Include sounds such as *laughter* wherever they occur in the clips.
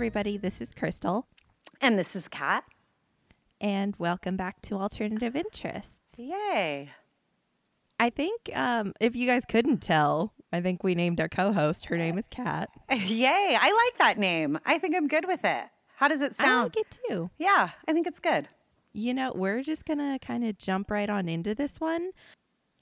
everybody. This is Crystal, And this is Kat. and welcome back to Alternative Interests. Yay. I think um, if you guys couldn't tell, I think we named our co-host. Her name is Kat. *laughs* Yay. I like that name. I think I'm good with it. How does it sound? I like it too. Yeah, I think it's good. You know, we're just gonna kind of jump right on into this one.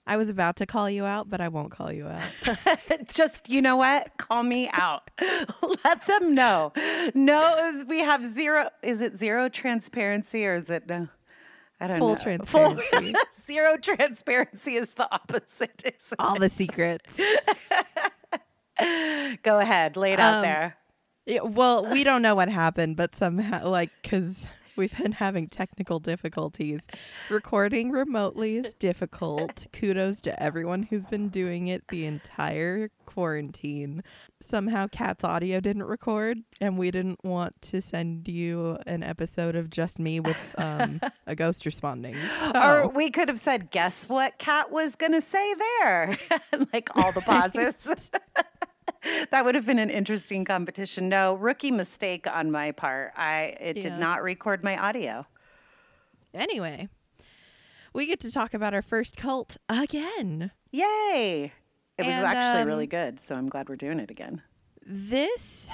I was about to call you out, but I won't call you out. *laughs* Just, you know what? Call me out. *laughs* Let them know. No, we have zero. Is it zero transparency or is it no? I don't know. Full know. transparency. *laughs* zero transparency is the opposite. All the secrets. Go ahead. Lay it out Um, there. Yeah, well, we don't know what happened, but somehow, like, because we've been having technical difficulties. Recording remotely is difficult. Kudos to everyone who's been doing it the entire quarantine. Somehow, Kat's audio didn't record, and we didn't want to send you an episode of just me with um, a ghost responding. Or we could have said, guess what Kat was going to say there? *laughs* like all the pauses. *laughs* that would have been an interesting competition. No, rookie mistake on my part. I it Yeah. did not record my audio. anyway, we get to talk about our first cult again. Yay. It was And, actually um, really good, so I'm glad we're doing it again. this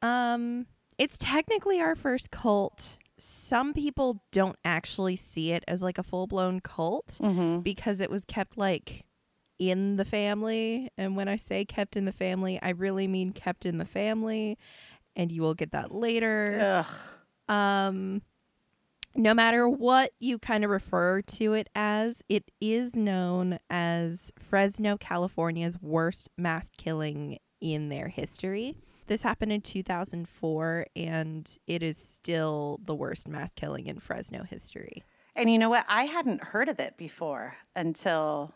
um it's technically our first cult some people don't actually see it as like a full-blown cult Mm-hmm. because it was kept like in the family and when i say kept in the family i really mean kept in the family and you will get that later Ugh. um no matter what you kind of refer to it as it is known as fresno california's worst mass killing in their history this happened in 2004 and it is still the worst mass killing in fresno history And you know what? I hadn't heard of it before until,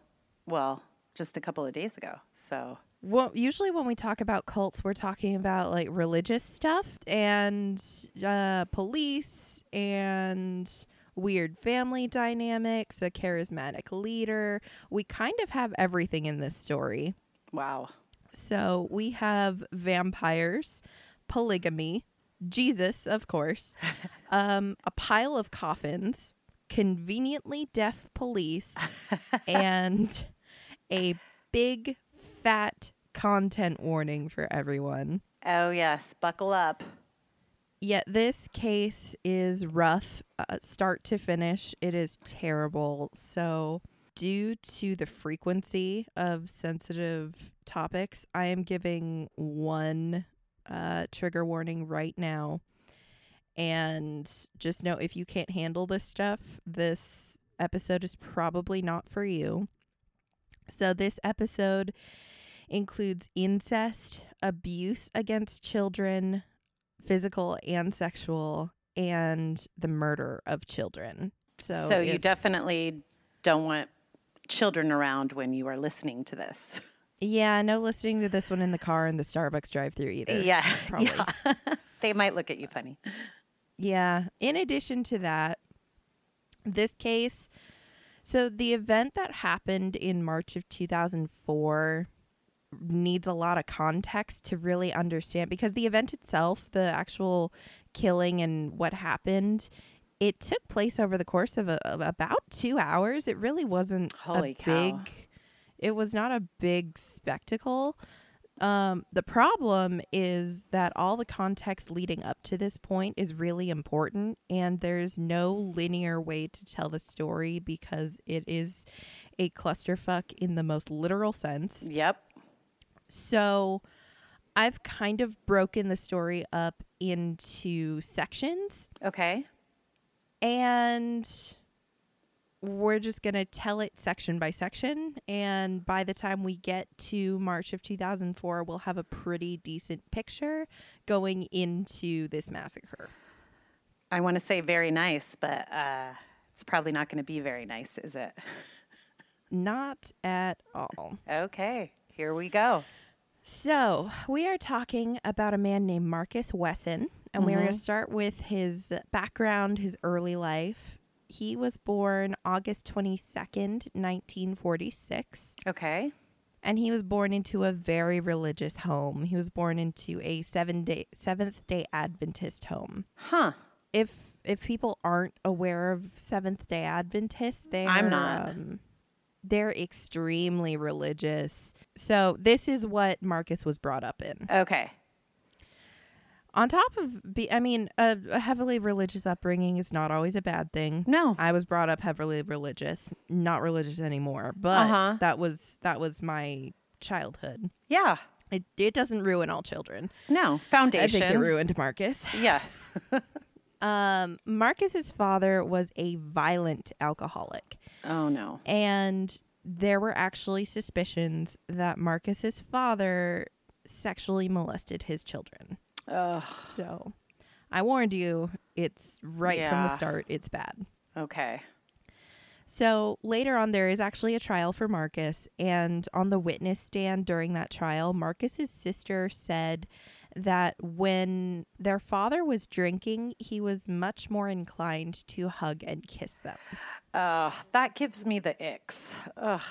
well, just a couple of days ago. So, well usually when we talk about cults we're talking about like religious stuff and uh, police and weird family dynamics a charismatic leader we kind of have everything in this story wow. so we have vampires polygamy jesus of course *laughs* um, a pile of coffins conveniently deaf police *laughs* and a big fat content warning for everyone. Oh, yes. Buckle up. Yet this case is rough, uh, start to finish. It is terrible. So, due to the frequency of sensitive topics, I am giving one uh, trigger warning right now. And just know if you can't handle this stuff, this episode is probably not for you. So, this episode includes incest, abuse against children, physical and sexual, and the murder of children. So, So, you definitely don't want children around when you are listening to this. yeah, no listening to this one in the car in the Starbucks drive-through either. Yeah. *laughs* probably. Yeah. *laughs* they might look at you funny. Yeah. In addition to that, this case, so the event that happened in March of 2004 needs a lot of context to really understand because the event itself, the actual killing and what happened, it took place over the course of, a, of about two hours. It really wasn't Holy a cow. big. It was not a big spectacle. Um, the problem is that all the context leading up to this point is really important, and there's no linear way to tell the story because it is a clusterfuck in the most literal sense. Yep. So I've kind of broken the story up into sections, Okay. and we're just going to tell it section by section. And by the time we get to March of 2004, we'll have a pretty decent picture going into this massacre. I want to say very nice, but uh, it's probably not going to be very nice, is it? *laughs* Not at all. Okay. Here we go. So, we are talking about a man named Marcus Wesson, and we're going to start with his background, his early life. He was born August 22nd, 1946. Okay. and he was born into a very religious home. He was born into a seven day Seventh Day Adventist home. Huh. If if people aren't aware of Seventh Day Adventists, they I'm not. Um, they're extremely religious. So this is what Marcus was brought up in. Okay. On top of, be, I mean, a, a heavily religious upbringing is not always a bad thing. No. I was brought up heavily religious, not religious anymore, but Uh-huh. that was that was my childhood. Yeah. It it doesn't ruin all children. No. Foundation. I think it ruined Marcus. *laughs* yes *laughs* Um, Marcus's father was a violent alcoholic, Oh no. and there were actually suspicions that Marcus's father sexually molested his children. Ugh. So, I warned you, it's right from the start. It's bad. Okay. So later on, there is actually a trial for Marcus, and on the witness stand during that trial, Marcus's sister said that when their father was drinking, he was much more inclined to hug and kiss them. Ugh. That gives me the icks. Ugh.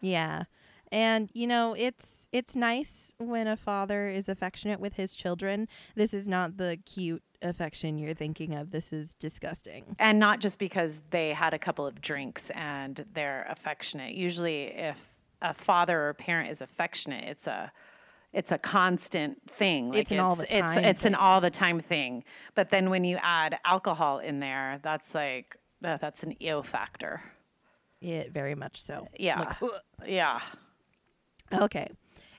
Yeah. And you know, it's it's nice when a father is affectionate with his children. This is not the cute affection you're thinking of. This is disgusting. And not just because they had a couple of drinks and they're affectionate. Usually if a father or parent is affectionate, it's a it's a constant thing. Like It's an all the time it's an all the time thing. But then when you add alcohol in there, that's like that, that's an EO factor. It very much so. Yeah. yeah. Okay.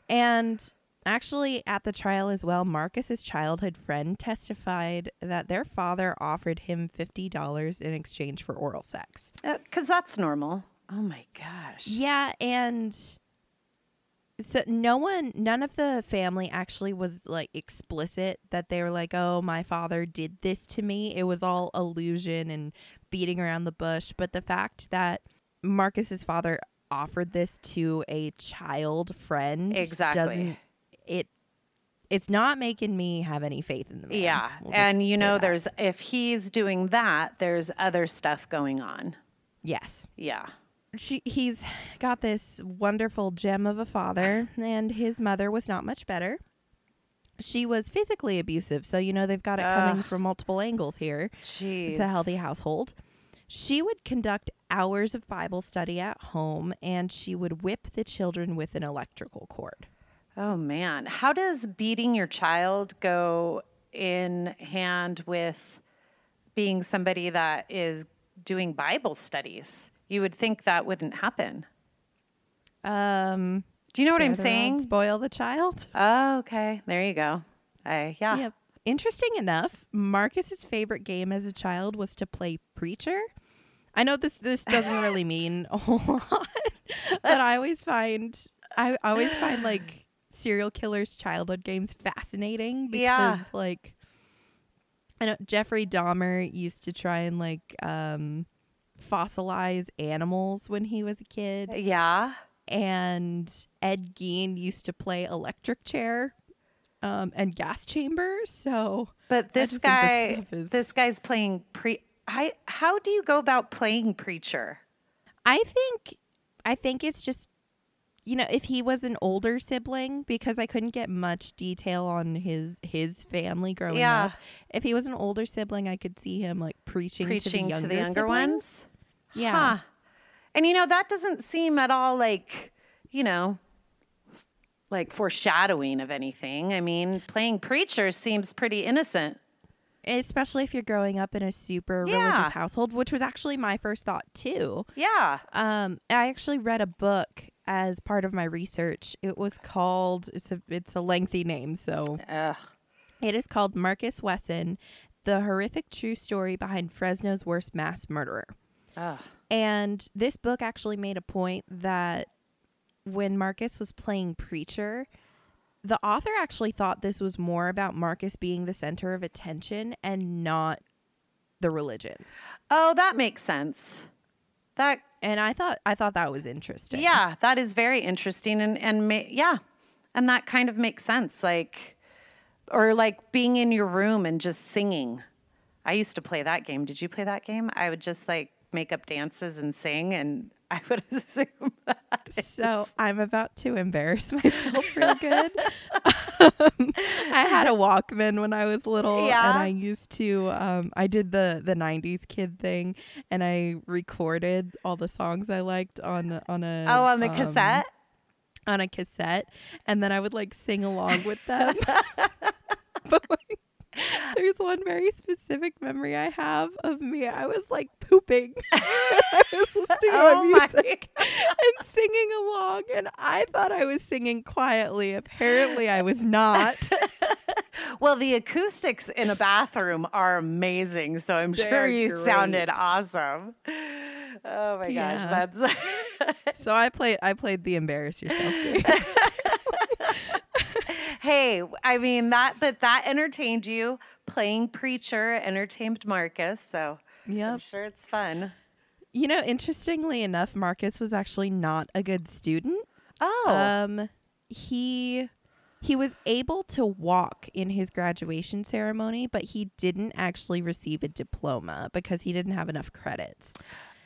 And actually, at the trial as well, Marcus's childhood friend testified that their father offered him $50 in exchange for oral sex. Uh, because that's normal. Oh my gosh. Yeah. And so no one, none of the family actually was like explicit that they were like, oh, my father did this to me. It was all illusion and beating around the bush. But the fact that Marcus's father offered this to a child friend Exactly. doesn't it it's not making me have any faith in the man. Yeah. We'll and you know, that. there's, if he's doing that, there's other stuff going on. yes Yeah. she he's got this wonderful gem of a father *laughs* and his mother was not much better she was physically abusive so you know they've got it coming Ugh. from multiple angles here Jeez. it's a healthy household she would conduct hours of bible study at home and she would whip the children with an electrical cord Oh man, how does beating your child go in hand with being somebody that is doing Bible studies? You would think that wouldn't happen. um Do you know what I'm saying? spoil the child Oh, okay. There you go. I yeah. Yep. Interesting enough, Marcus's favorite game as a child was to play preacher. I know this this doesn't really *laughs* mean a whole lot, but I always find I always find like serial killers' childhood games fascinating because Yeah. like I know Jeffrey Dahmer used to try and like um fossilize animals when he was a kid Yeah. and Ed Gein used to play electric chair um, and gas chambers. So But this think this guy is- this guy's playing pre I how do you go about playing preacher? I think I think it's just you know if he was an older sibling because I couldn't get much detail on his his family growing Yeah. up. If he was an older sibling, I could see him like preaching, Preaching to to the the younger, younger ones? Yeah. Huh. And you know, that doesn't seem at all like, you know, like foreshadowing of anything. I mean, playing preacher seems pretty innocent. Especially if you're growing up in a super Yeah. religious household, which was actually my first thought too. Yeah. Um, I actually read a book as part of my research. It was called it's a it's a lengthy name, so Ugh. it is called Marcus Wesson, the horrific true story behind Fresno's worst mass murderer. Ugh. And this book actually made a point that when Marcus was playing preacher, the author actually thought this was more about Marcus being the center of attention and not the religion. Oh, that makes sense. That And I thought I thought that was interesting. yeah, that is very interesting and and ma- yeah. And that kind of makes sense like or like being in your room and just singing. I used to play that game. Did you play that game? I would just like make up dances and sing, and *laughs* I would assume *laughs* that. So I'm about to embarrass *laughs* myself real good. um, I had a Walkman when I was little, Yeah. and I used to. Um, I did the the '90s kid thing, and I recorded all the songs I liked on on a Oh, on the um, cassette? on a cassette, and then I would like sing along with them. but like, *laughs* there's one very specific memory I have of me. I was like pooping. *laughs* I was listening to Oh my music and singing along, and I thought I was singing quietly. Apparently, I was not. *laughs* Well, the acoustics in a bathroom are amazing, so I'm sure They're you sounded awesome. Oh my Yeah. gosh, that's so I played. I played the embarrass yourself game. Hey, I mean that but that entertained you. Playing preacher entertained Marcus, so I'm sure it's fun. You know, interestingly enough, Marcus was actually not a good student. Oh. Um, he he was able to walk in his graduation ceremony, but he didn't actually receive a diploma because he didn't have enough credits.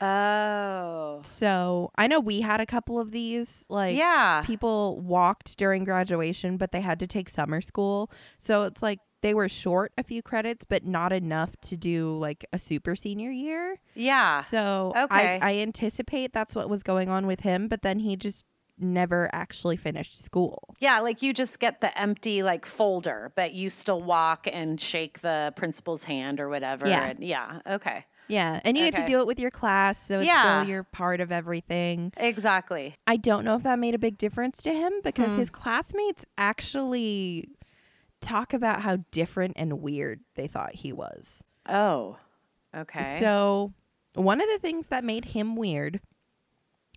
Oh. So I know we had a couple of these. Like, Yeah. people walked during graduation, but they had to take summer school. So it's like they were short a few credits, but not enough to do like a super senior year. Yeah. So Okay. I, I anticipate that's what was going on with him, but then he just never actually finished school. Yeah, like you just get the empty like folder, but you still walk and shake the principal's hand or whatever. Yeah. And yeah. Okay. Yeah. And you get to do it with your class, so it's Yeah. still you're part of everything. Exactly. I don't know if that made a big difference to him because Hmm. his classmates actually talk about how different and weird they thought he was. Oh. Okay. So, one of the things that made him weird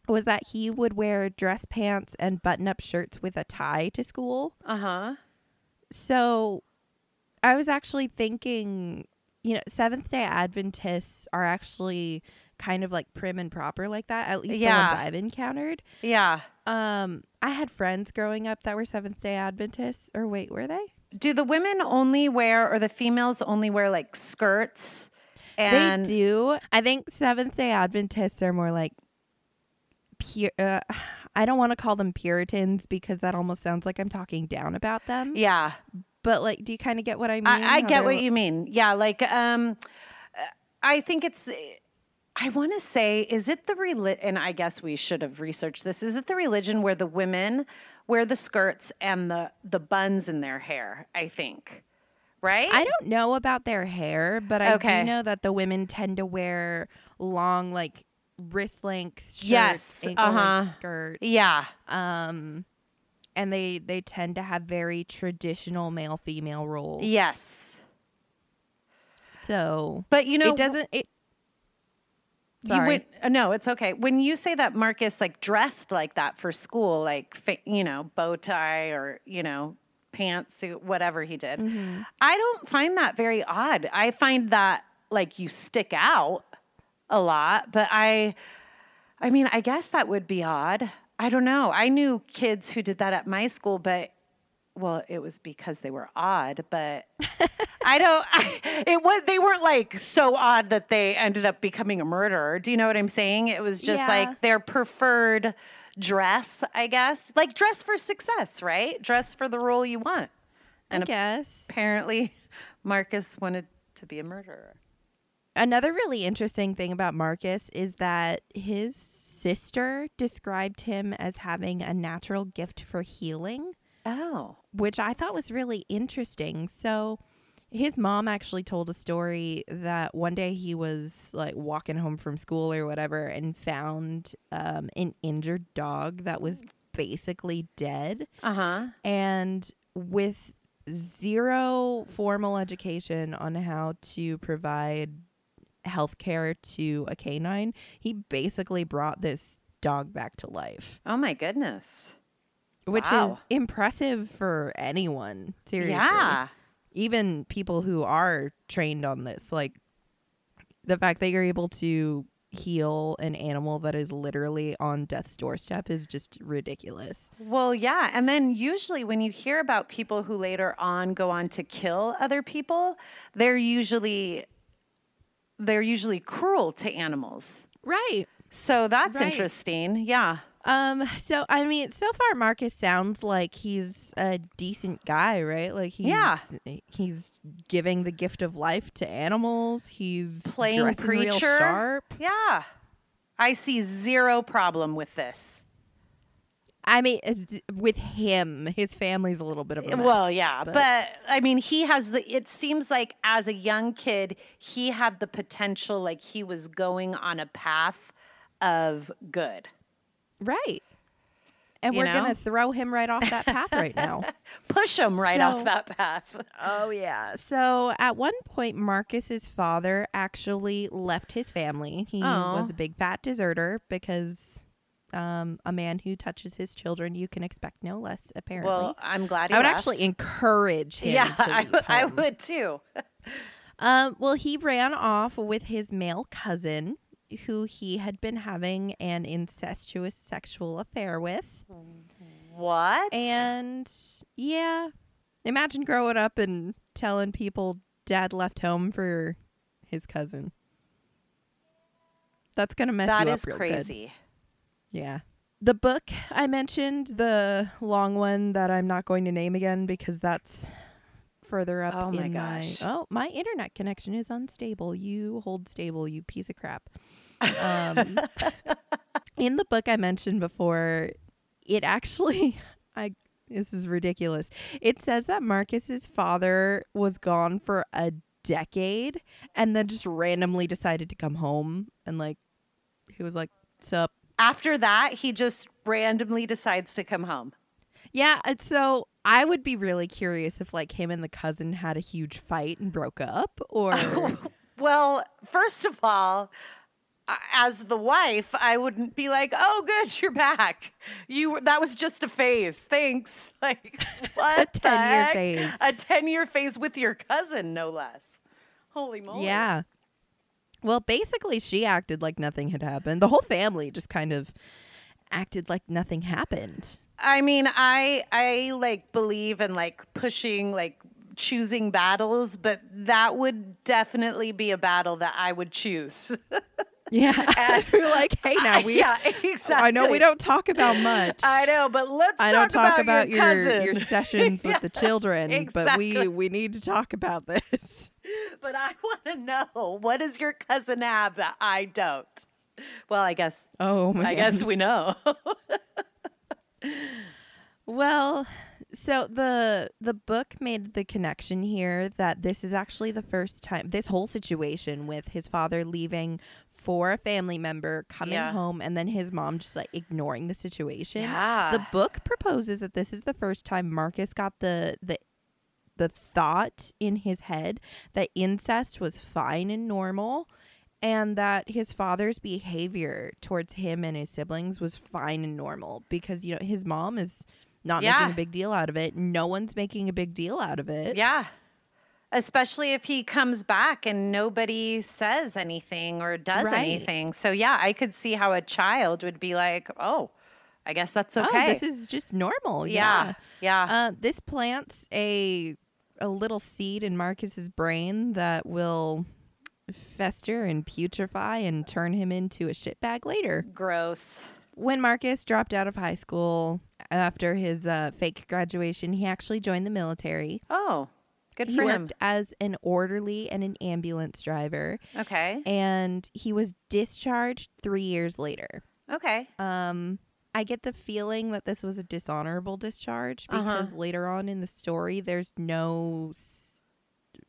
was that he would wear dress pants and button up shirts with a tie to school. uh-huh. So, I was actually thinking, you know, Seventh day Adventists are actually kind of like prim and proper like that, at least Yeah. the ones I've encountered. Yeah. Um, I had friends growing up that were Seventh day Adventists, or wait, were they? Do the women only wear or the females only wear like skirts? And they do. I think Seventh day Adventists are more like pure. Uh, *sighs* I don't want to call them Puritans because that almost sounds like I'm talking down about them. yeah. But like, do you kind of get what I mean? I, I get what you mean. Yeah, like um I think it's I want to say is it the reli- and I guess we should have researched this. Is it the religion where the women wear the skirts and the the buns in their hair, I think. Right? I don't know about their hair, but I Okay. do know that the women tend to wear long, like wrist length shirts, Yes, uh-huh. skirts. yeah. Um, and they they tend to have very traditional male female roles. Yes. So But you know it doesn't. It You Sorry. went, uh, no, it's okay. When you say that Marcus like dressed like that for school, like you know, bow tie or you know, pantsuit, whatever he did, Mm-hmm. I don't find that very odd. I find that like you stick out a lot, but I, I mean, I guess that would be odd. I don't know. I knew kids who did that at my school, but well, it was because they were odd, but *laughs* I don't. I, *laughs* it was they weren't like so odd that they ended up becoming a murderer. Do you know what I'm saying? It was just Yeah. like their preferred dress, I guess. Like dress for success, right? Dress for the role you want. And I guess Apparently, *laughs* Marcus wanted to be a murderer. another really interesting thing about Marcus is that his sister described him as having a natural gift for healing. Oh, which I thought was really interesting. So, his mom actually told a story that one day he was like walking home from school or whatever and found um, an injured dog that was basically dead. uh huh. And with zero formal education on how to provide health care to a canine, he basically brought this dog back to life Oh my goodness. which Wow. is impressive for anyone. Seriously, Yeah. even people who are trained on this, like the fact that you're able to heal an animal that is literally on death's doorstep is just ridiculous. Well, yeah. And then usually when you hear about people who later on go on to kill other people, they're usually they're usually cruel to animals. Right. So that's Right. interesting. Yeah. Um, so I mean, so far Marcus sounds like he's a decent guy, right? Like he's Yeah. he's giving the gift of life to animals. He's Playing preacher. sharp. Yeah. I see zero problem with this. I mean, with him, his family's a little bit of a mess, Well, yeah, but- but, I mean, he has the. It seems like as a young kid, he had the potential, like he was going on a path of good. right. And You we're know? gonna throw him right off that path right now. *laughs* Push him right So- off that path. *laughs* Oh yeah. So at one point Marcus's father actually left his family. He Aw. was a big fat deserter because um, a man who touches his children you can expect no less apparently. Well, I'm glad I would left. actually encourage him Yeah, to *laughs* I, would- I would too. *laughs* Um, well, he ran off with his male cousin, who he had been having an incestuous sexual affair with. What? And yeah, imagine growing up and telling people dad left home for his cousin. That's gonna mess that you is up real good. crazy. Yeah. The book I mentioned, the long one that I'm not going to name again because that's further up Oh my gosh. my Oh, my internet connection is unstable. You hold stable, you piece of crap. Um, *laughs* in the book I mentioned before, it actually *laughs* I this is ridiculous. It says that Marcus's father was gone for a decade and then just randomly decided to come home and like he was like, "Sup, After that, he just randomly decides to come home. Yeah, and so I would be really curious if like him and the cousin had a huge fight and broke up or *laughs* Well, first of all, as the wife, I wouldn't be like, "Oh, good, *laughs* you're back. You that was just a phase. Thanks." *laughs* Like what? the 10-year phase. A ten-year phase with your cousin, no less. Holy moly! yeah. Well, basically she acted like nothing had happened. The whole family just kind of acted like nothing happened. I mean, I I like believe in like pushing like choosing battles, but that would definitely be a battle that I would choose. *laughs* Yeah. *laughs* we're *laughs* like, "Hey, now we yeah, exactly. *laughs* I know we don't talk about much. I know, but let's I talk, don't talk about, your, your your sessions with the children, but we we need to talk about this. but I want to know what does your cousin have that I don't? Well, I guess Oh my I guess we know. Well, so the the book made the connection here that this is actually the first time this whole situation with his father leaving for a family member coming Yeah. home and then his mom just like ignoring the situation. Yeah. The book proposes that this is the first time Marcus got the the the thought in his head that incest was fine and normal and that his father's behavior towards him and his siblings was fine and normal because you know his mom is not Yeah. making a big deal out of it no one's making a big deal out of it yeah. Especially if he comes back and nobody says anything or does Right. anything. So yeah, I could see how a child would be like, "Oh, I guess that's okay." oh this is just normal yeah. yeah, Yeah. Uh, this plants a a little seed in marcus's brain that will fester and putrefy and turn him into a shitbag later Gross. when Marcus dropped out of high school after his uh, fake graduation, he actually joined the military. Oh, good he for worked as an orderly and an ambulance driver, Okay. and he was discharged three years later. Okay. Um, I get the feeling that this was a dishonorable discharge because Uh-huh. later on in the story, there's no s-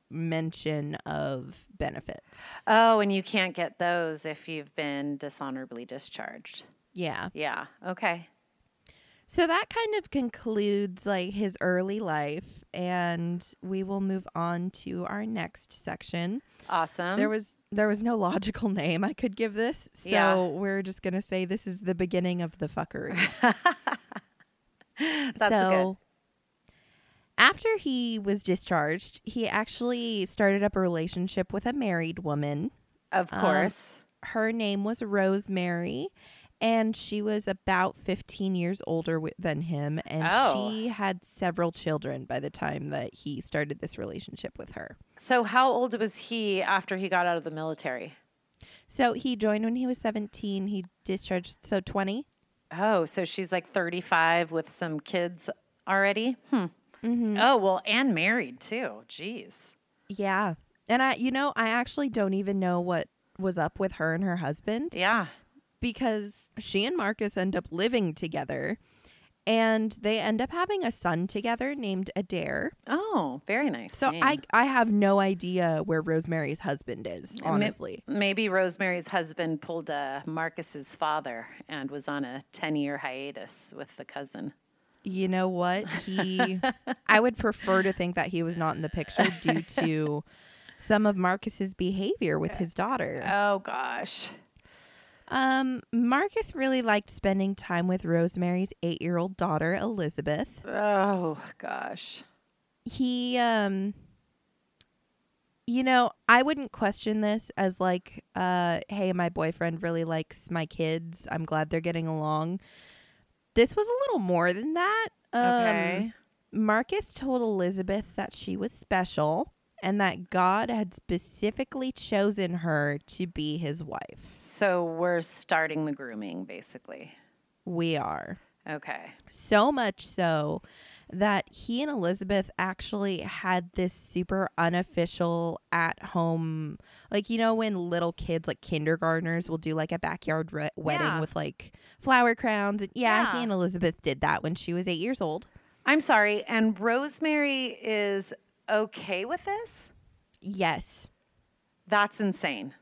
mention of benefits. Oh, and you can't get those if you've been dishonorably discharged. Yeah. Yeah. Okay. So that kind of concludes like his early life and we will move on to our next section. Awesome. There was there was no *laughs* logical name I could give this. So Yeah. we're just going to say this is the beginning of the fuckery. *laughs* That's so good. after he was discharged, he actually started up a relationship with a married woman. Of um, course. Her name was Rosemary and she was about 15 years older wi- than him and Oh. she had several children by the time that he started this relationship with her So how old was he after he got out of the military? so he joined when he was 17 he discharged so 20 Oh, so she's like 35 with some kids already? Hmm. Oh, well, and married too. Jeez. yeah and i you know i actually don't even know what was up with her and her husband Yeah. Because she and marcus end up living together and they end up having a son together named adair Oh, very nice. so name. i i have no idea where rosemary's husband is honestly Maybe Rosemary's husband pulled uh, Marcus's father and was on a 10 year hiatus with the cousin. you know what he *laughs* i would prefer to think that he was not in the picture due to *laughs* some of marcus's behavior with his daughter Oh, gosh. Um marcus really liked spending time with rosemary's eight-year-old daughter elizabeth. Oh, gosh. he um you know i wouldn't question this as like uh hey my boyfriend really likes my kids. I'm glad they're getting along. This was a little more than that. Um, Okay. marcus told elizabeth that she was special and that god had specifically chosen her to be his wife So we're starting the grooming, basically. we are Okay. So much so that he and Elizabeth actually had this super unofficial at home, like, you know, when little kids, like kindergartners, will do like a backyard re- wedding Yeah. with like flower crowns. And yeah, Yeah. he and Elizabeth did that when she was eight years old. I'm sorry. And Rosemary is okay with this? Yes. That's insane.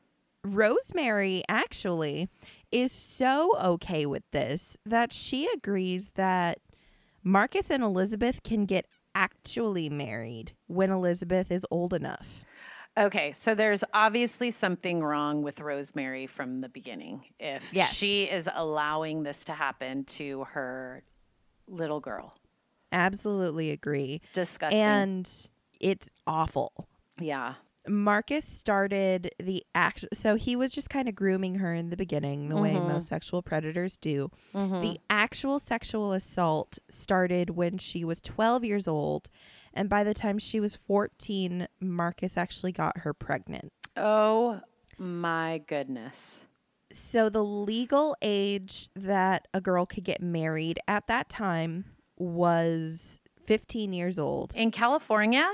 Rosemary actually is so okay with this that she agrees that Marcus and Elizabeth can get actually married when Elizabeth is old enough. Okay, so there's obviously something wrong with Rosemary from the beginning. If Yes. she is allowing this to happen to her little girl, Absolutely agree. disgusting. And it's awful. yeah, Marcus started the act so he was just kind of grooming her in the beginning the way mm-hmm. most sexual predators do. The mm-hmm. actual sexual assault started when she was 12 years old and by the time she was 14 Marcus actually got her pregnant. Oh my goodness. So the legal age that a girl could get married at that time was 15 years old. In California?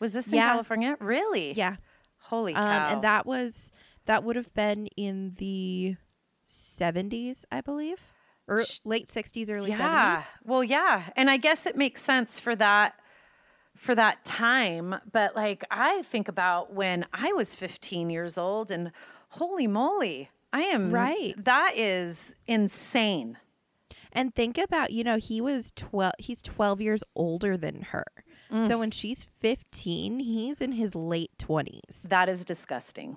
Was this in Yeah. California? Really? Yeah. Holy Um, cow. and that was that would have been in the 70s, I believe, or Sh- late 60s, early yeah. 70s. Well, yeah. And I guess it makes sense for that for that time, but like I think about when I was 15 years old and holy moly, I am Right. That is insane. And think about, you know, he was 12 he's 12 years older than her. Mm. So when she's 15, he's in his late 20s. That is disgusting.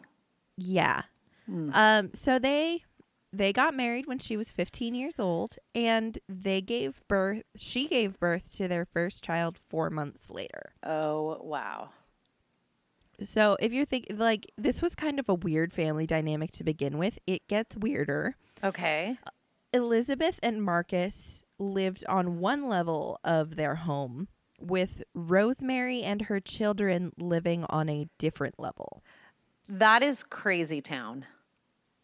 Yeah. Hmm. Um so they they got married when she was 15 years old and they gave birth she gave birth to their first child 4 months later. Oh, wow. So if you're thinking like this was kind of a weird family dynamic to begin with, it gets weirder. Okay. Elizabeth and Marcus lived on one level of their home with Rosemary and her children living on a different level. That is crazy town.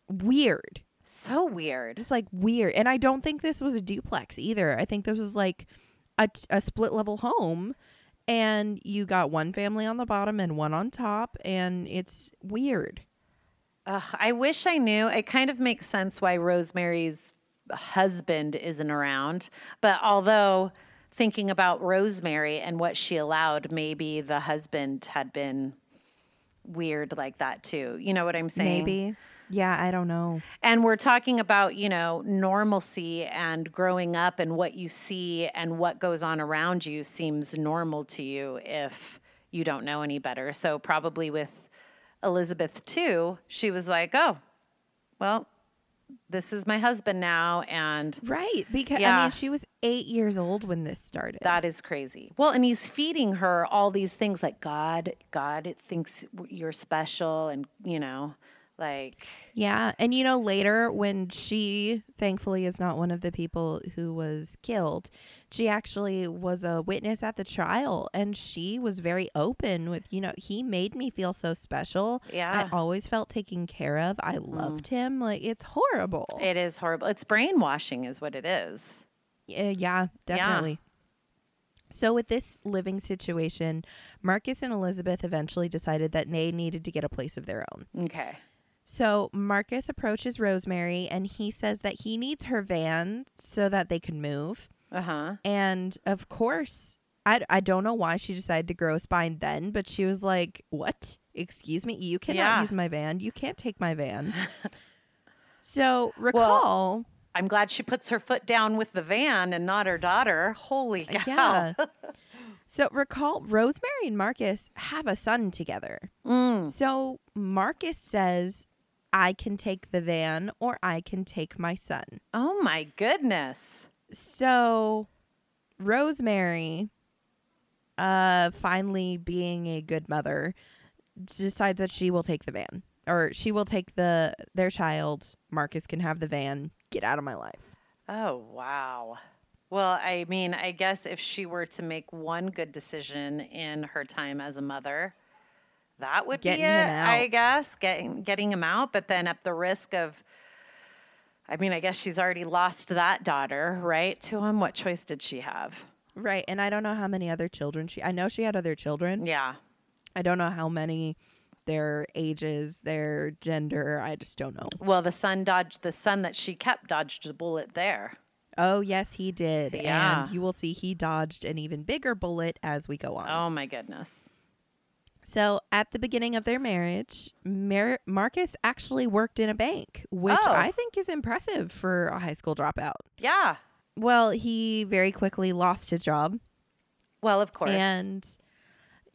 Weird. So weird. Just like weird. And I don't think this was a duplex either. I think this was like a, a split level home and you got one family on the bottom and one on top and it's weird. Ugh, I wish I knew. It kind of makes sense why Rosemary's husband isn't around. But although thinking about Rosemary and what she allowed, maybe the husband had been weird like that too. You know what I'm saying? Maybe. Yeah, I don't know. And we're talking about, you know, normalcy and growing up and what you see and what goes on around you seems normal to you if you don't know any better. So, probably with Elizabeth too, she was like, oh, well, this is my husband now. And Right. Because I mean she was eight years old when this started. that is crazy. Well, and he's feeding her all these things like God, God thinks you're special and, you know, Like, Yeah. And you know, later when she thankfully is not one of the people who was killed, she actually was a witness at the trial and she was very open with, you know, he made me feel so special. yeah. I always felt taken care of. I loved him. Like it's horrible. It is horrible. It's brainwashing, is what it is. Uh, yeah, definitely. So, with this living situation, Marcus and Elizabeth eventually decided that they needed to get a place of their own. Okay. So, Marcus approaches Rosemary and he says that he needs her van so that they can move. Uh huh. And of course, I, I don't know why she decided to grow a spine then, but she was like, What? Excuse me? You cannot Yeah. use my van. You can't take my van. *laughs* so, recall. I'm glad she puts her foot down with the van and not her daughter. Holy cow. Yeah. *laughs* so recall Rosemary and Marcus have a son together. Mm. So Marcus says, I can take the van or I can take my son. Oh my goodness. So Rosemary, uh, finally being a good mother, decides that she will take the van. Or she will take the their child. Marcus can have the van. Get out of my life. Oh, wow. Well, I mean, I guess if she were to make one good decision in her time as a mother, that would Getting be it. I guess, getting getting him out, but then at the risk of I mean, I guess she's already lost that daughter, right? To him, what choice did she have? Right. And I don't know how many other children she I know she had other children. Yeah. I don't know how many their ages, their gender. I just don't know. Well, the son dodged the son that she kept dodged the bullet there. Oh, yes, he did. Yeah. And you will see he dodged an even bigger bullet as we go on. Oh my goodness. So, at the beginning of their marriage, Mar- Marcus actually worked in a bank, which Oh. I think is impressive for a high school dropout. Yeah. Well, he very quickly lost his job. Well, of course. And,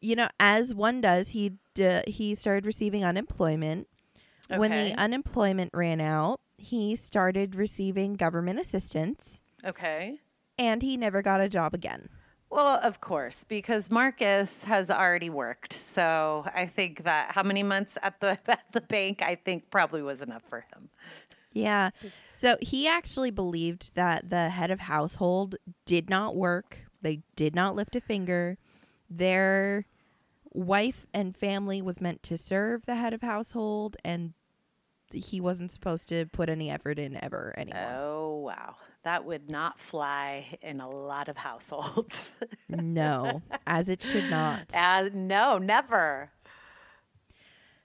you know, as one does, he d- he started receiving unemployment. When the unemployment ran out, he started receiving government assistance okay. and he never got a job again. Well, of course, because Marcus has already worked. So I think that how many months at the *laughs* at the bank I think probably was enough for him. Yeah. So he actually believed that the head of household did not work. They did not lift a finger. Their wife and family was meant to serve the head of household and he wasn't supposed to put any effort in ever anymore. Oh wow, that would not fly in a lot of households. no, *laughs* as it should not. uh, no, never.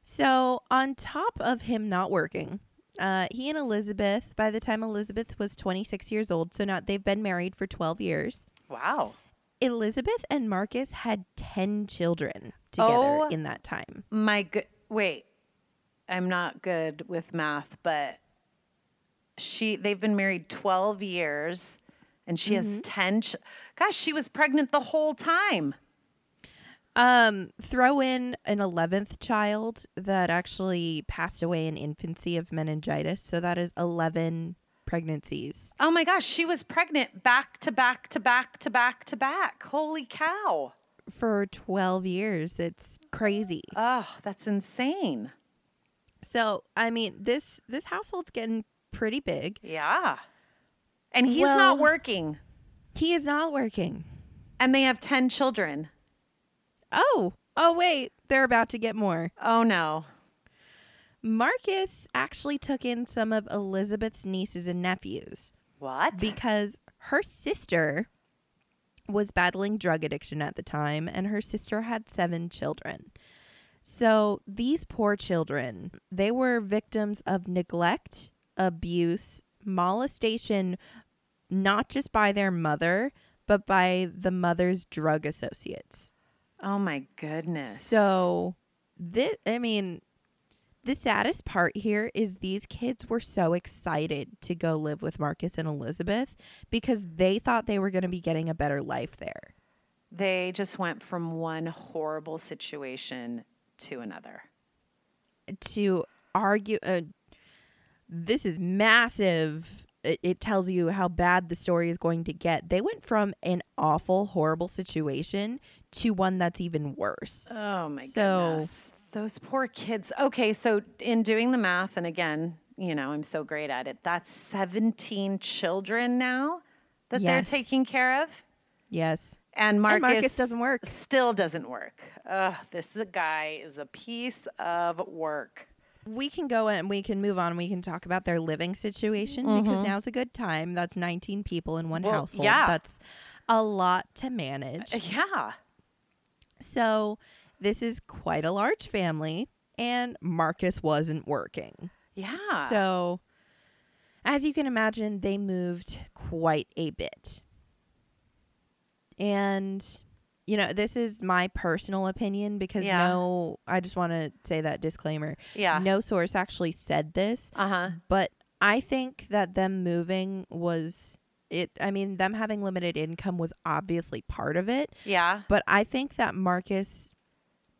So, on top of him not working, uh, he and Elizabeth, by the time Elizabeth was 26 years old, so now they've been married for 12 years. Wow. Elizabeth and Marcus had 10 children together Oh. in that time. My good. Wait, I'm not good with math, but she they've been married 12 years, and she has 10. Ch- Gosh, she was pregnant the whole time. Um, throw in an 11th child that actually passed away in infancy of meningitis. So that is 11 pregnancies. Oh my gosh, she was pregnant back to back to back to back to back. Holy cow. For 12 years. It's crazy. Oh, that's insane. So, I mean, this this household's getting pretty big. Yeah. And he's Well- not working. He is not working. And they have 10 children. Oh, oh wait, they're about to get more. Oh no. Marcus actually took in some of Elizabeth's nieces and nephews What? because her sister was battling drug addiction at the time and her sister had 7 children. So, these poor children, they were victims of neglect, abuse, molestation not just by their mother, but by the mother's drug associates. oh my goodness. So, this, I mean, the saddest part here is these kids were so excited to go live with Marcus and Elizabeth because they thought they were going to be getting a better life there. they just went from one horrible situation to another. To argue, uh, this is massive. It, it tells you how bad the story is going to get. They went from an awful, horrible situation to one that's even worse. Oh my So- goodness. those poor kids. Okay, so in doing the math, and again, you know, I'm so great at it. That's 17 children now that they're taking care of. Yes. And Marcus, Marcus doesn't work. Still doesn't work. Ugh, this is a guy is a piece of work. We can go and we can move on. We can talk about their living situation because now's a good time. That's 19 people in one Mm-hmm. Well, household. yeah. That's a lot to manage. Yeah. So, this is quite a large family, and Marcus wasn't working. Yeah. So, as you can imagine, they moved quite a bit. And, you know, this is my personal opinion because Yeah. no, I just want to say that disclaimer. yeah. No source actually said this, Uh huh. but I think that them moving was it. I mean, them having limited income was obviously part of it, Yeah. but I think that Marcus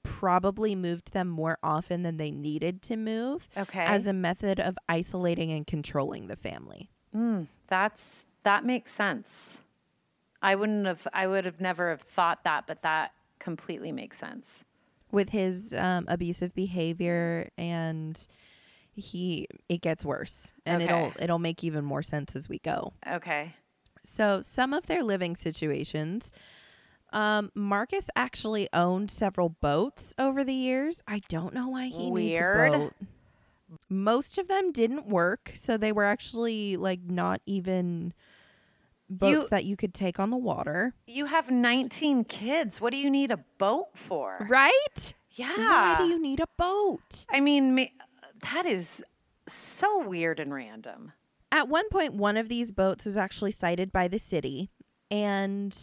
probably moved them more often than they needed to move Okay. as a method of isolating and controlling the family. Mm, that's that makes sense. I wouldn't have. I would have never have thought that, but that completely makes sense. With his um, abusive behavior and he it gets worse and it'll it'll make even more sense as we go. Okay. So, some of their living situations. Um, Marcus actually owned several boats over the years. I don't know why he Weird. needs a boat. Most of them didn't work, so they were actually like not even boats You- that you could take on the water. You have 19 kids. What do you need a boat for? Right? Yeah. Why do you need a boat? I mean, ma- that is so weird and random. At one point, one of these boats was actually sighted by the city, and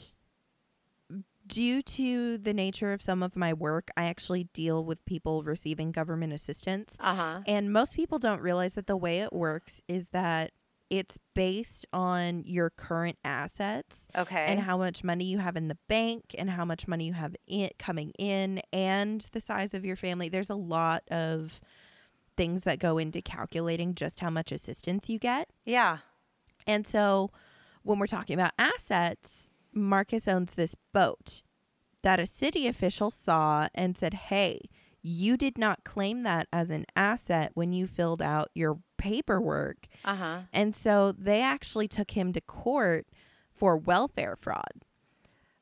due to the nature of some of my work, I actually deal with people receiving government assistance. Uh huh. And most people don't realize that the way it works is that it's based on your current assets Okay. and how much money you have in the bank and how much money you have in, coming in and the size of your family. There's a lot of things that go into calculating just how much assistance you get. yeah. And so when we're talking about assets, Marcus owns this boat that a city official saw and said, Hey, you did not claim that as an asset when you filled out your paperwork. Uh huh. And so they actually took him to court for welfare fraud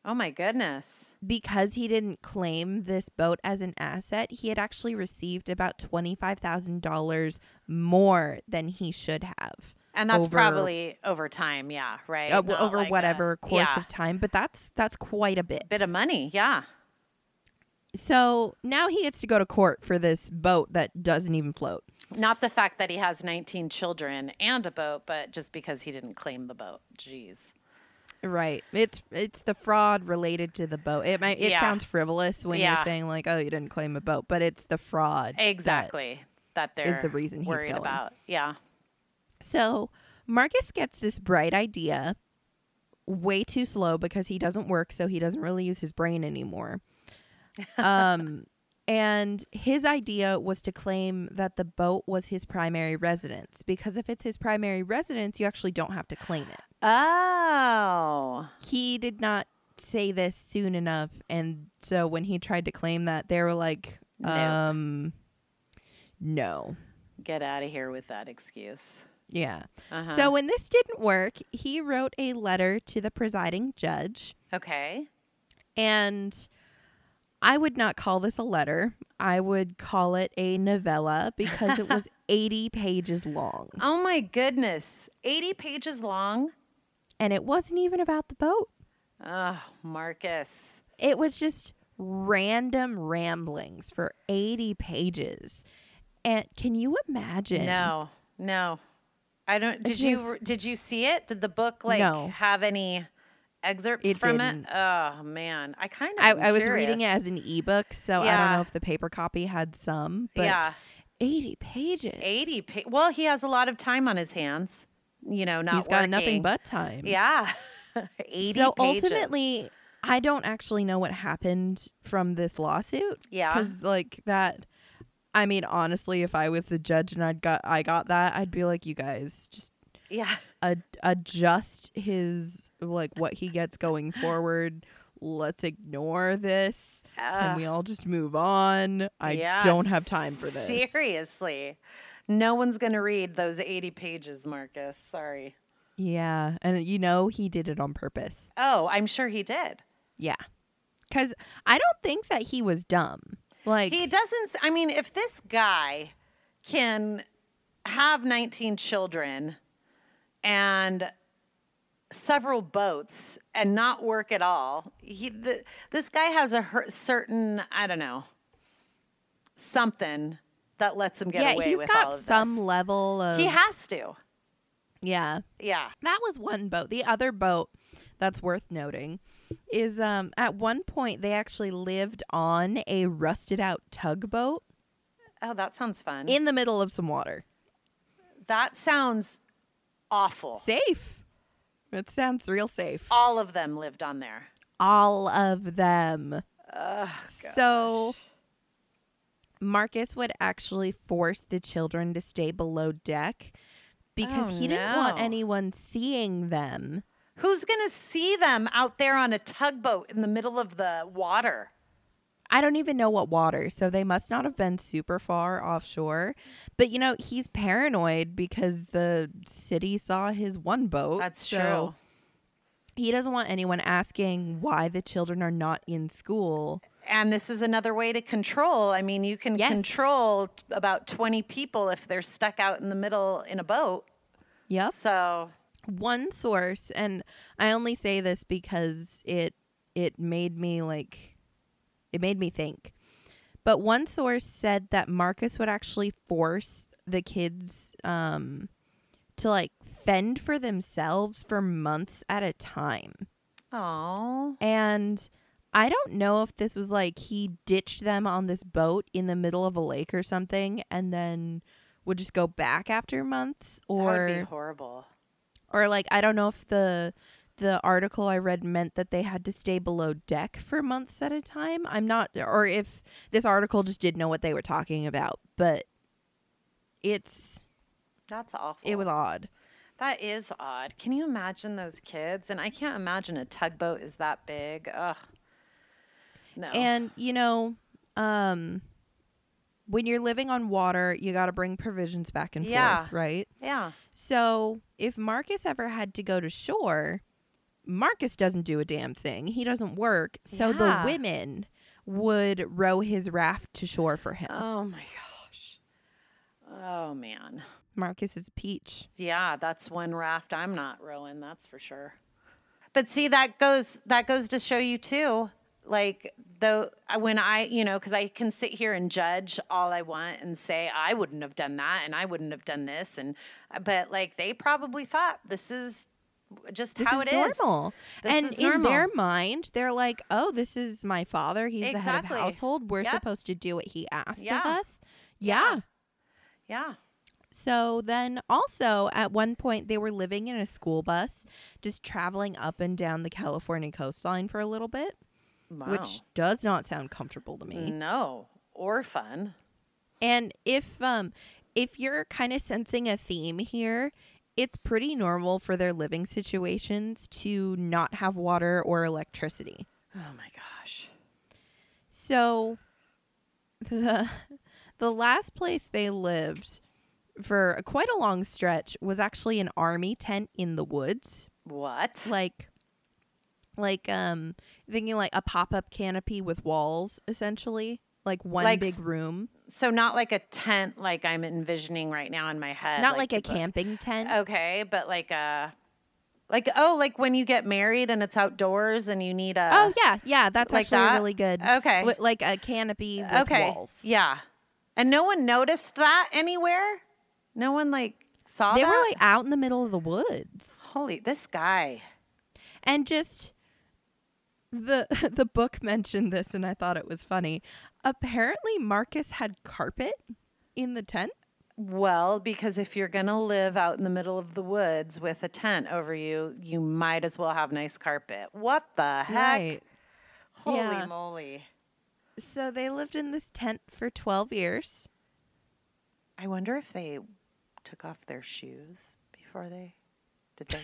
Oh my goodness. because he didn't claim this boat as an asset. He had actually received about $25,000 more than he should have. And that's over- probably over time. Yeah. Right. uh, over like a- whatever course yeah. of time, but that's that's quite a bit. bit of money. Yeah. So now he gets to go to court for this boat that doesn't even float. Not the fact that he has 19 children and a boat, but just because he didn't claim the boat. Jeez. Right. It's it's the fraud related to the boat. It might it Yeah. sounds frivolous when Yeah. you're saying like, oh, you didn't claim a boat, but it's the fraud. Exactly. That, they're the reason he's worried going. about. Yeah. So Marcus gets this bright idea way too slow because he doesn't work, so he doesn't really use his brain anymore. *laughs* Um, and his idea was to claim that the boat was his primary residence because if it's his primary residence, you actually don't have to claim it. Oh. He did not say this soon enough, and so when he tried to claim that, they were like, Nope. um, no. Get out of here with that excuse. Yeah. Uh-huh. So when this didn't work, he wrote a letter to the presiding judge, okay. and I would not call this a letter. I would call it a novella because it was *laughs* 80 pages long. Oh my goodness. 80 pages long? And it wasn't even about the boat. Oh, Marcus. It was just random ramblings for 80 pages. And can you imagine? No. No. I don't did It's you did you see it? Did the book like No. have any excerpts from it? Oh man. I kind of I, I was reading it as an ebook, so I don't know if the paper copy had some, but Yeah. 80 pages. 80 pa- Well, he has a lot of time on his hands. You know, not He's got nothing but time. Yeah. *laughs* 80 so pages. ultimately i don't actually know what happened from this lawsuit Yeah. because like that i mean honestly if i was the judge and i'd got i got that i'd be like you guys just Yeah. *laughs* ad- adjust his like what he gets going forward let's ignore this. Can Ugh. we all just move on? I don't have time for this. Seriously. No one's going to read those 80 pages, Marcus. Sorry. Yeah. And you know, he did it on purpose. Oh, I'm sure he did. Yeah. Because I don't think that he was dumb. Like, He doesn't, I mean, if this guy can have 19 children and several boats and not work at all, he, the, this guy has a her- certain, I don't know, something that lets him get yeah, away he's with got all of some this. level of. he has to. yeah. Yeah. That was one boat. The other boat that's worth noting is um at one point they actually lived on a rusted out tugboat Oh, that sounds fun. in the middle of some water. that sounds awful. Safe. It sounds real safe. All of them lived on there. All of them. so Marcus would actually force the children to stay below deck because Oh, he didn't want anyone seeing them. Who's going to see them out there on a tugboat in the middle of the water? I don't even know what water, so they must not have been super far offshore. But you know, he's paranoid because the city saw his one boat. That's so true. He doesn't want anyone asking why the children are not in school. And this is another way to control. I mean, you can Yes. control t- about 20 people if they're stuck out in the middle in a boat. Yep. So, One source, and I only say this because it it made me like it made me think. But one source said that Marcus would actually force the kids um to like fend for themselves for months at a time. oh, And I don't know if this was like he ditched them on this boat in the middle of a lake or something and then would just go back after months that would be horrible. or like I don't know if the the article I read meant that they had to stay below deck for months at a time. I'm not or if this article just didn't know what they were talking about, but it's That's awful. it was odd. That is odd. Can you imagine those kids? And I can't imagine a tugboat is that big. Ugh. No. And you know, um when you're living on water, you got to bring provisions back and Yeah. forth, right? yeah. So, if Marcus ever had to go to shore, Marcus doesn't do a damn thing. He doesn't work. So the women would row his raft to shore for him. Oh my gosh. Oh man. Marcus is a peach. Yeah, that's one raft I'm not rowing, that's for sure. But see that goes that goes to show you too like though when I, you know, cuz I can sit here and judge all I want and say I wouldn't have done that and I wouldn't have done this and but like they probably thought this is just This how is it is. normal. This and is in their mind, they're like, "Oh, this is my father. He's the head Exactly. of household. We're Yep. supposed to do what he asks Yeah. of us." Yeah. Yeah. So then also at one point they were living in a school bus just traveling up and down the California coastline for a little bit, Wow. which does not sound comfortable to me. no, or fun. And if um if you're kind of sensing a theme here, it's pretty normal for their living situations to not have water or electricity. Oh my gosh. So *laughs* the the last place they lived for quite a long stretch was actually an army tent in the woods. What? Like like um thinking like a pop-up canopy with walls essentially, like one Like big room. So not like a tent like I'm envisioning right now in my head. Not like, a the- camping tent. Okay, but like a like oh, like when you get married and it's outdoors and you need a Oh yeah, yeah, that's like actually that? really good. Okay. Like a canopy with okay. walls. Yeah. And no one noticed that anywhere? No one like saw that. They that? were like out in the middle of the woods. Holy this guy. And just the *laughs* the book mentioned this and I thought it was funny. Apparently Marcus had carpet in the tent. Well, because if you're going to live out in the middle of the woods with a tent over you, you might as well have nice carpet. What the heck? Right. Holy Yeah. moly. So they lived in this tent for 12 years. I wonder if they took off their shoes before they did they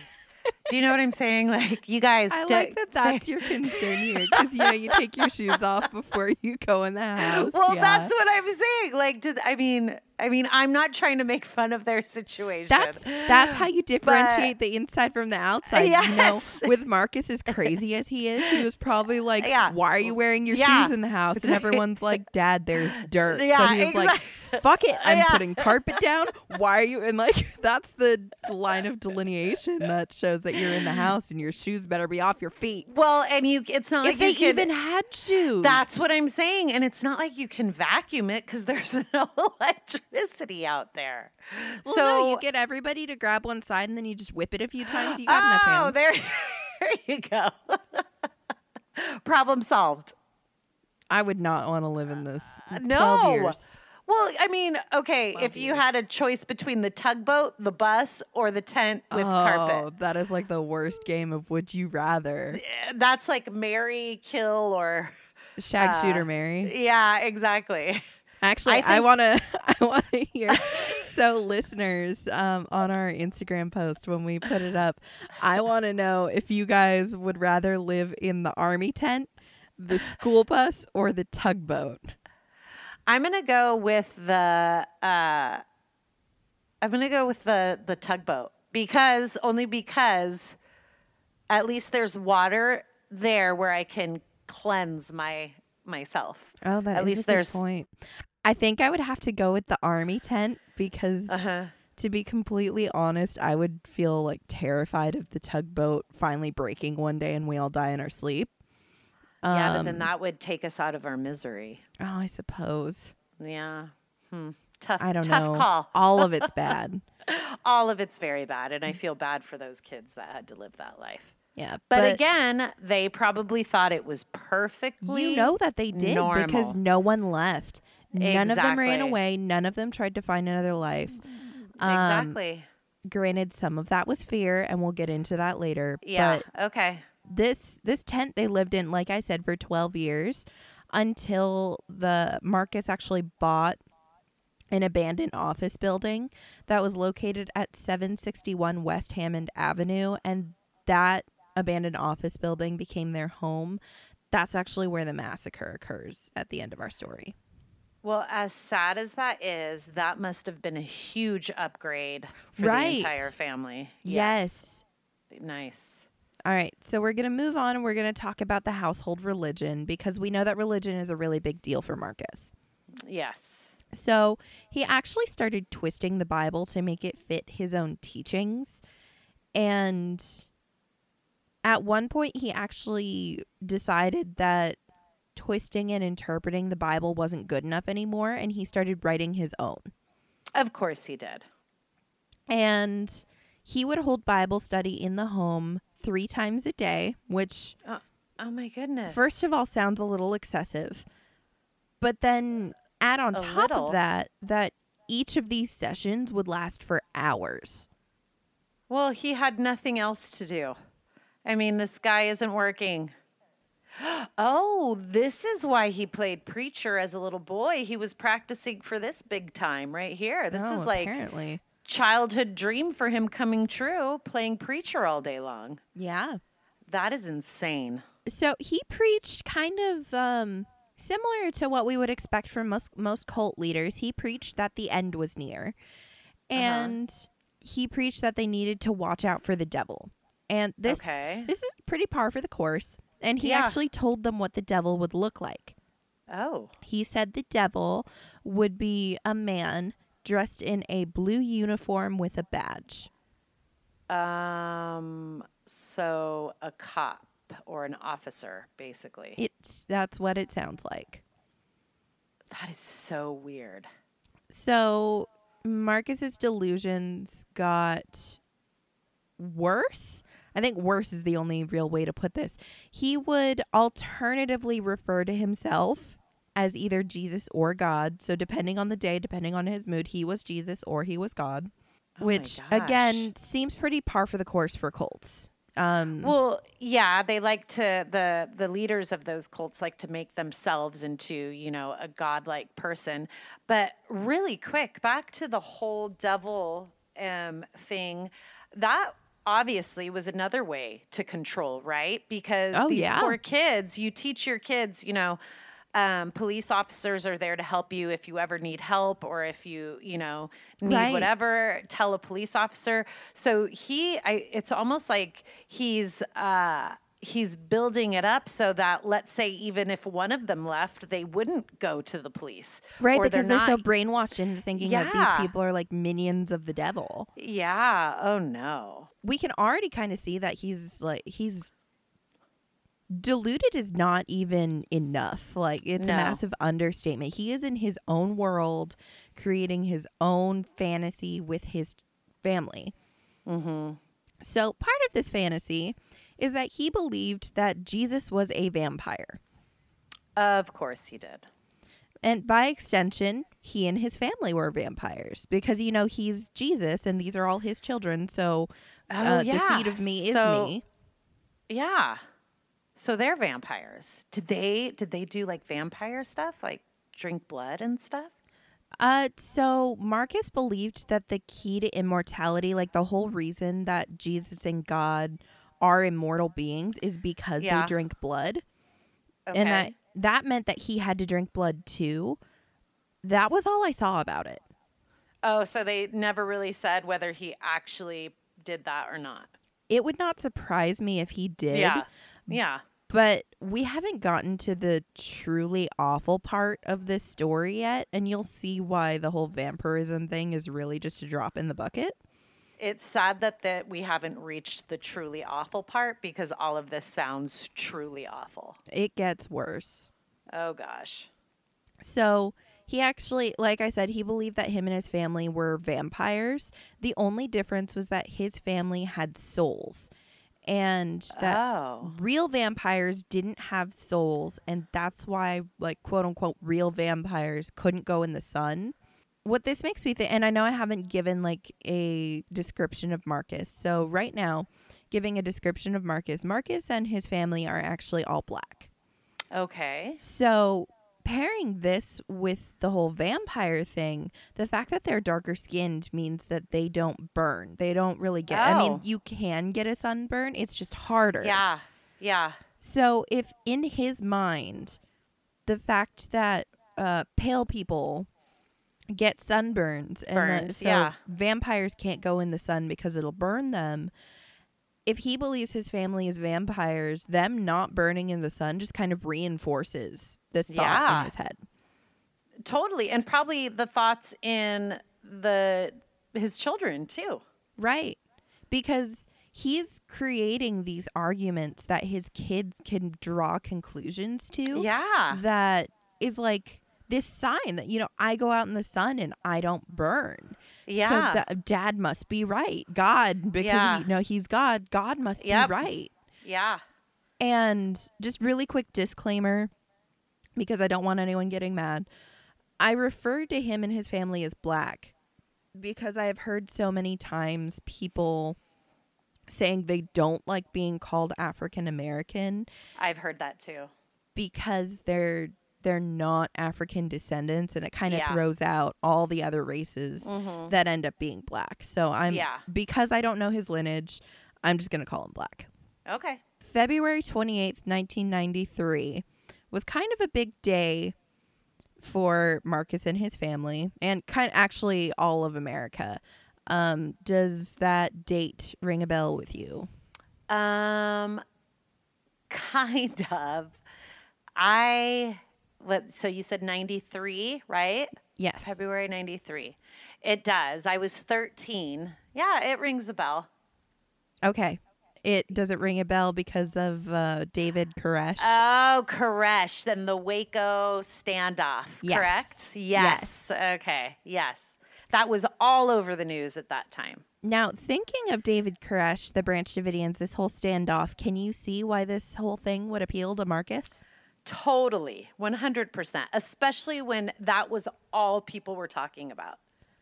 Do you know what I'm saying? Like you guys. I do- like that that's your concern here because you know you take your shoes off before you go in the *laughs* house. Well, yeah. that's what I'm saying. Like, did I mean? I mean, I'm not trying to make fun of their situation. That's that's how you differentiate the inside from the outside. Yes. You know, *laughs* with Marcus as crazy as he is, he was probably like, Yeah. "Why are you wearing your Yeah. shoes in the house?" And *laughs* everyone's like, "Dad, there's dirt." Yeah, so he was like, "Fuck it, I'm Yeah. putting carpet down." *laughs* Why are you? And like, that's the line of delineation that shows that you're in the house and your shoes better be off your feet. well, and you. It's not If like they even had shoes, That's what I'm saying, and it's not like you can vacuum it because there's no electricity out there. Well, so no, you get everybody to grab one side and then you just whip it a few times. You got enough oh, hands. there, *laughs* there you go. Problem solved. I would not want to live in this. Uh, 12 no. years. Well, I mean, okay, if you had a choice between the tugboat, the bus, or the tent with oh, carpet, that is like the worst game of would you rather. eh, that's like Mary, kill, or Shag Uh, shooter Mary. yeah, exactly. *laughs* Actually, I want to I want to *laughs* hear so listeners um, on our Instagram post when we put it up, I want to know if you guys would rather live in the army tent, the school bus or the tugboat. I'm gonna go with the. Uh, I'm gonna go with the the tugboat because only because at least there's water there where I can cleanse my myself. Oh, that At is least a good there's- point. I think I would have to go with the army tent because huh. to be completely honest, I would feel like terrified of the tugboat finally breaking one day and we all die in our sleep. yeah, but then Um, that would take us out of our misery. Oh, I suppose. Yeah. Hmm. Tough. I don't tough know. call. All of it's *laughs* bad. All of it's very bad, and I feel bad for those kids that had to live that life. Yeah. But, again, they probably thought it was perfectly. you know that they did because no one left. None of them ran away. None of them tried to find another life. Um, exactly. Granted, some of that was fear, and we'll get into that later. Yeah. But okay. this this tent they lived in, like I said, for twelve years until the Marcus actually bought an abandoned office building that was located at 761 West Hammond Avenue, and that abandoned office building became their home. That's actually where the massacre occurs at the end of our story. Well, as sad as that is, that must have been a huge upgrade for Right. the entire family. Yes. Nice. All right, so we're going to move on and we're going to talk about the household religion because we know that religion is a really big deal for Marcus. Yes. So he actually started twisting the Bible to make it fit his own teachings. And at one point, he actually decided that twisting and interpreting the Bible wasn't good enough anymore. And he started writing his own. Of course he did. And he would hold Bible study in the home three times a day, which Oh, oh my goodness. First of all, sounds a little excessive. But then add on A top little. of that that each of these sessions would last for hours. well, he had nothing else to do. I mean, this guy isn't working. Oh, this is why he played preacher as a little boy. He was practicing for this big time right here. This Oh, is like apparently. childhood dream for him coming true, playing preacher all day long. Yeah. That is insane. So he preached kind of um similar to what we would expect from most most cult leaders. He preached that the end was near. Uh-huh. And he preached that they needed to watch out for the devil. And this Okay. this is pretty par for the course. And he Yeah. actually told them what the devil would look like. Oh. He said the devil would be a man dressed in a blue uniform with a badge. Um so a cop or an officer basically. It's that's what it sounds like. that is so weird. So Marcus's delusions got worse. I think worse is the only real way to put this. He would alternatively refer to himself as either Jesus or God. So depending on the day, depending on his mood, he was Jesus or he was God. Oh which again seems pretty par for the course for cults. Um Well, yeah, they like to the the leaders of those cults like to make themselves into, you know, a godlike person. But really quick, back to the whole devil um thing, that obviously was another way to control, right? Because Oh, these yeah. poor kids, you teach your kids, you know, um, police officers are there to help you if you ever need help or if you, you know, need Right. whatever, tell a police officer. So he, I, it's almost like he's, uh, he's building it up so that let's say even if one of them left, they wouldn't go to the police. Right, because they're, so brainwashed into thinking that these people are like minions of the devil. Yeah. Oh no. We can already kind of see that he's like he's deluded is not even enough. Like it's No. a massive understatement. He is in his own world, creating his own fantasy with his family. Mm-hmm. So part of this fantasy is that he believed that Jesus was a vampire. Of course he did. And by extension, he and his family were vampires because, you know, he's Jesus and these are all his children. So uh, the seed of me is Oh, me. Yeah. So they're vampires. Did they did they do like vampire stuff? Like drink blood and stuff? Uh, so Marcus believed that the key to immortality, like the whole reason that Jesus and God are immortal beings, is because Yeah. they drink blood. Okay. And that that meant that he had to drink blood too. That was all I saw about it. oh, so they never really said whether he actually did that or not. It would not surprise me if he did. Yeah. Yeah. But we haven't gotten to the truly awful part of this story yet, and you'll see why the whole vampirism thing is really just a drop in the bucket. It's sad that that we haven't reached the truly awful part because all of this sounds truly awful. It gets worse. Oh gosh. So he actually, like I said, he believed that him and his family were vampires. The only difference was that his family had souls, and that oh. real vampires didn't have souls, and that's why, like, quote unquote, real vampires couldn't go in the sun. What this makes me think, and I know I haven't given like a description of Marcus. So, right now, giving a description of Marcus, Marcus and his family are actually all black. Okay. So pairing this with the whole vampire thing, the fact that they're darker skinned means that they don't burn. They don't really get Oh. I mean, Oh. you can get a sunburn, it's just harder. Yeah. Yeah. So if in his mind the fact that uh pale people get sunburns and so yeah. vampires can't go in the sun because it'll burn them. If he believes his family is vampires, them not burning in the sun just kind of reinforces this thought Yeah. in his head. Totally. And probably the thoughts in the his children too. Right. Because he's creating these arguments that his kids can draw conclusions to. Yeah. That is like this sign that, you know, I go out in the sun and I don't burn. Yeah. So that dad must be right. God, because Yeah. you know he's God, God must Yep. be right. yeah. And just really quick disclaimer because I don't want anyone getting mad. I referred to him and his family as black because I have heard so many times people saying they don't like being called African American I've heard that too. because they're they're not African descendants and it kind of Yeah. throws out all the other races Mhm. that end up being black. So I'm Yeah. because I don't know his lineage, I'm just going to call him black. Okay. February 28th, 1993 was kind of a big day for Marcus and his family and kind actually all of America. Um, does that date ring a bell with you? Um *laughs* kind of. I what so you said 93, right? Yes. February 93. It does. I was 13. Yeah, it rings a bell. Okay. It does it ring a bell because of uh, David Koresh? Oh, Koresh, then the Waco standoff, Yes. correct? Yes. Okay. Yes. That was all over the news at that time. now, thinking of David Koresh, the Branch Davidians, this whole standoff, can you see why this whole thing would appeal to Marcus? Totally. 100%. Especially when that was all people were talking about.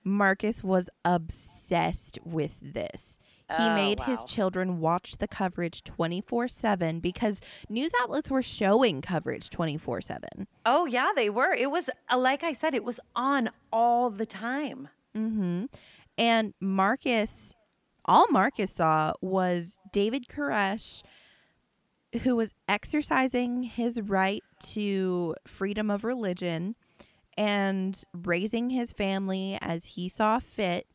Marcus was obsessed with this. He Oh, made his children watch the coverage 24 7 because news outlets were showing coverage 24 7. Oh, yeah, they were. It was, uh, like I said, it was on all the time. Mm-hmm. And Marcus all Marcus saw was David Koresh, who was exercising his right to freedom of religion and raising his family as he saw fit.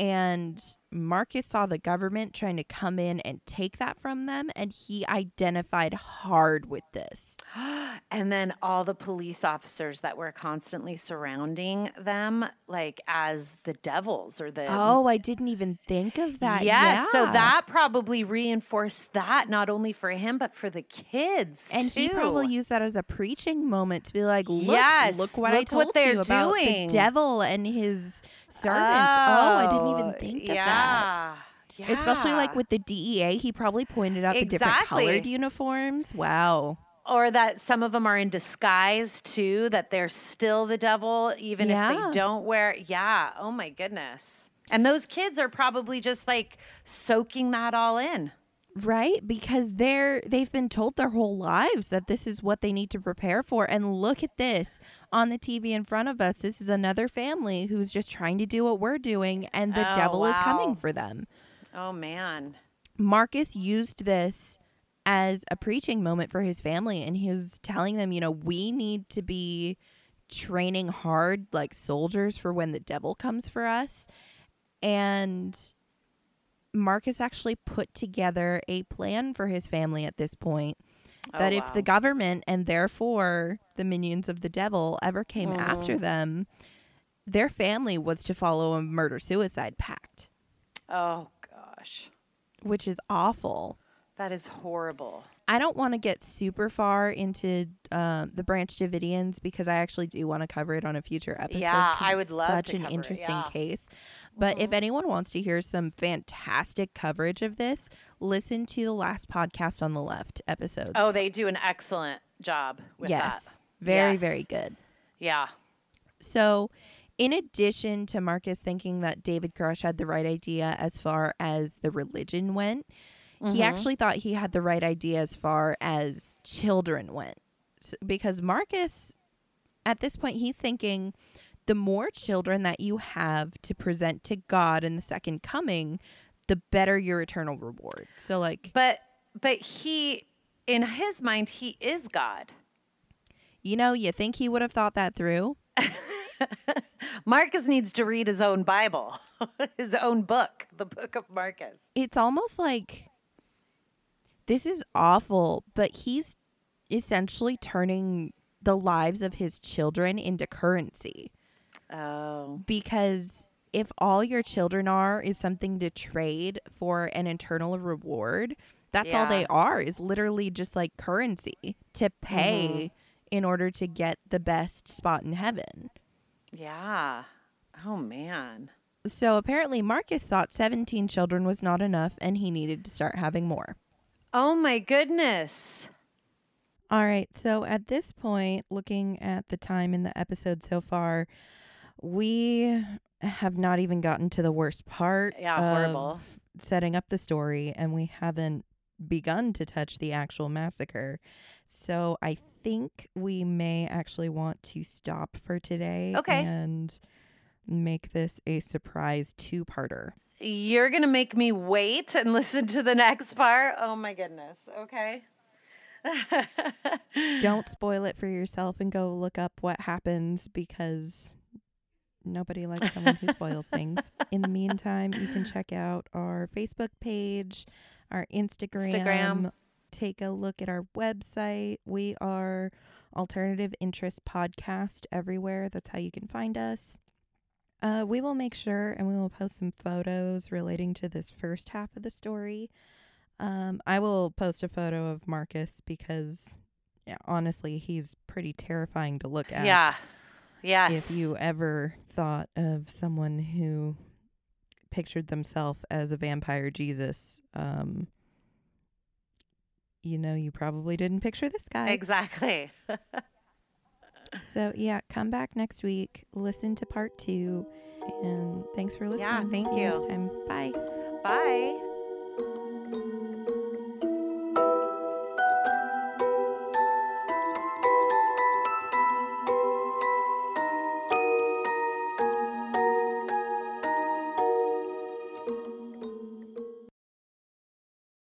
And Marcus saw the government trying to come in and take that from them, and he identified hard with this. *gasps* and then all the police officers that were constantly surrounding them, like as the devils or the. Oh, I didn't even think of that. Yes, so that probably reinforced that not only for him but for the kids And too. he probably used that as a preaching moment to be like, look, Yes, look what I told what they're you about doing." the devil and his servants. Oh, I didn't even oh, think of that. yeah. Especially like with the DEA, he probably pointed out the different colored uniforms. Wow. or that some of them are in disguise too that they're still the devil even if they don't wear yeah oh my goodness and those kids are probably just like soaking that all in Right? Because they're they've been told their whole lives that this is what they need to prepare for. And look at this on the TV in front of us. This is another family who's just trying to do what we're doing and the Oh, devil is coming for them. oh man Marcus used this as a preaching moment for his family and he was telling them, you know, we need to be training hard like soldiers for when the devil comes for us. And Marcus actually put together a plan for his family at this point Oh, that if the government and therefore the minions of the devil ever came after Mm-hmm. them, their family was to follow a murder suicide pact, oh gosh which is awful. that is horrible I don't want to get super far into um, the Branch Davidians because I actually do want to cover it on a future episode. Yeah, I would love such to an cover it, interesting yeah. Case. But if anyone wants to hear some fantastic coverage of this, listen to the last podcast on the left episode. oh they do an excellent job with yes, that very Yes. very good. yeah So, in addition to Marcus thinking that David Koresh had the right idea as far as the religion went, Mm-hmm. he actually thought he had the right idea as far as children went. S because Marcus, at this point, he's thinking the more children that you have to present to God in the second coming, the better your eternal reward. So, like, but but he in his mind he is god you know, you think he would have thought that through? *laughs* marcus needs to read his own bible *laughs* his own book the book of marcus it's almost like this is awful, but he's essentially turning the lives of his children into currency oh because if all your children are is something to trade for an internal reward, that's all they are is literally just like currency to pay mm-hmm. in order to get the best spot in heaven. Yeah. Oh man. So apparently Marcus thought 17 children was not enough and he needed to start having more. Oh my goodness. All right. So at this point, looking at the time in the episode so far, we have not even gotten to the worst part. Yeah, of horrible. Setting up the story, and we haven't begun to touch the actual massacre. So I think we may actually want to stop for today. Okay. And make this a surprise two parter. You're going to make me wait and *laughs* listen to the next part? Oh my goodness. Okay. *laughs* Don't spoil it for yourself and go look up what happens because nobody likes someone who spoils things. In the meantime, you can check out our Facebook page, our Instagram. Instagram. Take a look at our website. We are Alternative Interest Podcast everywhere. That's how you can find us. Uh, we will make sure and we will post some photos relating to this first half of the story. Um, I will post a photo of Marcus because yeah, honestly, he's pretty terrifying to look at. Yeah. Yes. If you ever thought of someone who pictured themselves as a vampire Jesus, um, you know, you probably didn't picture this guy. Exactly. *laughs* So, yeah, come back next week, listen to part two, and thanks for listening. Yeah, thank See you. next time. Bye. Bye.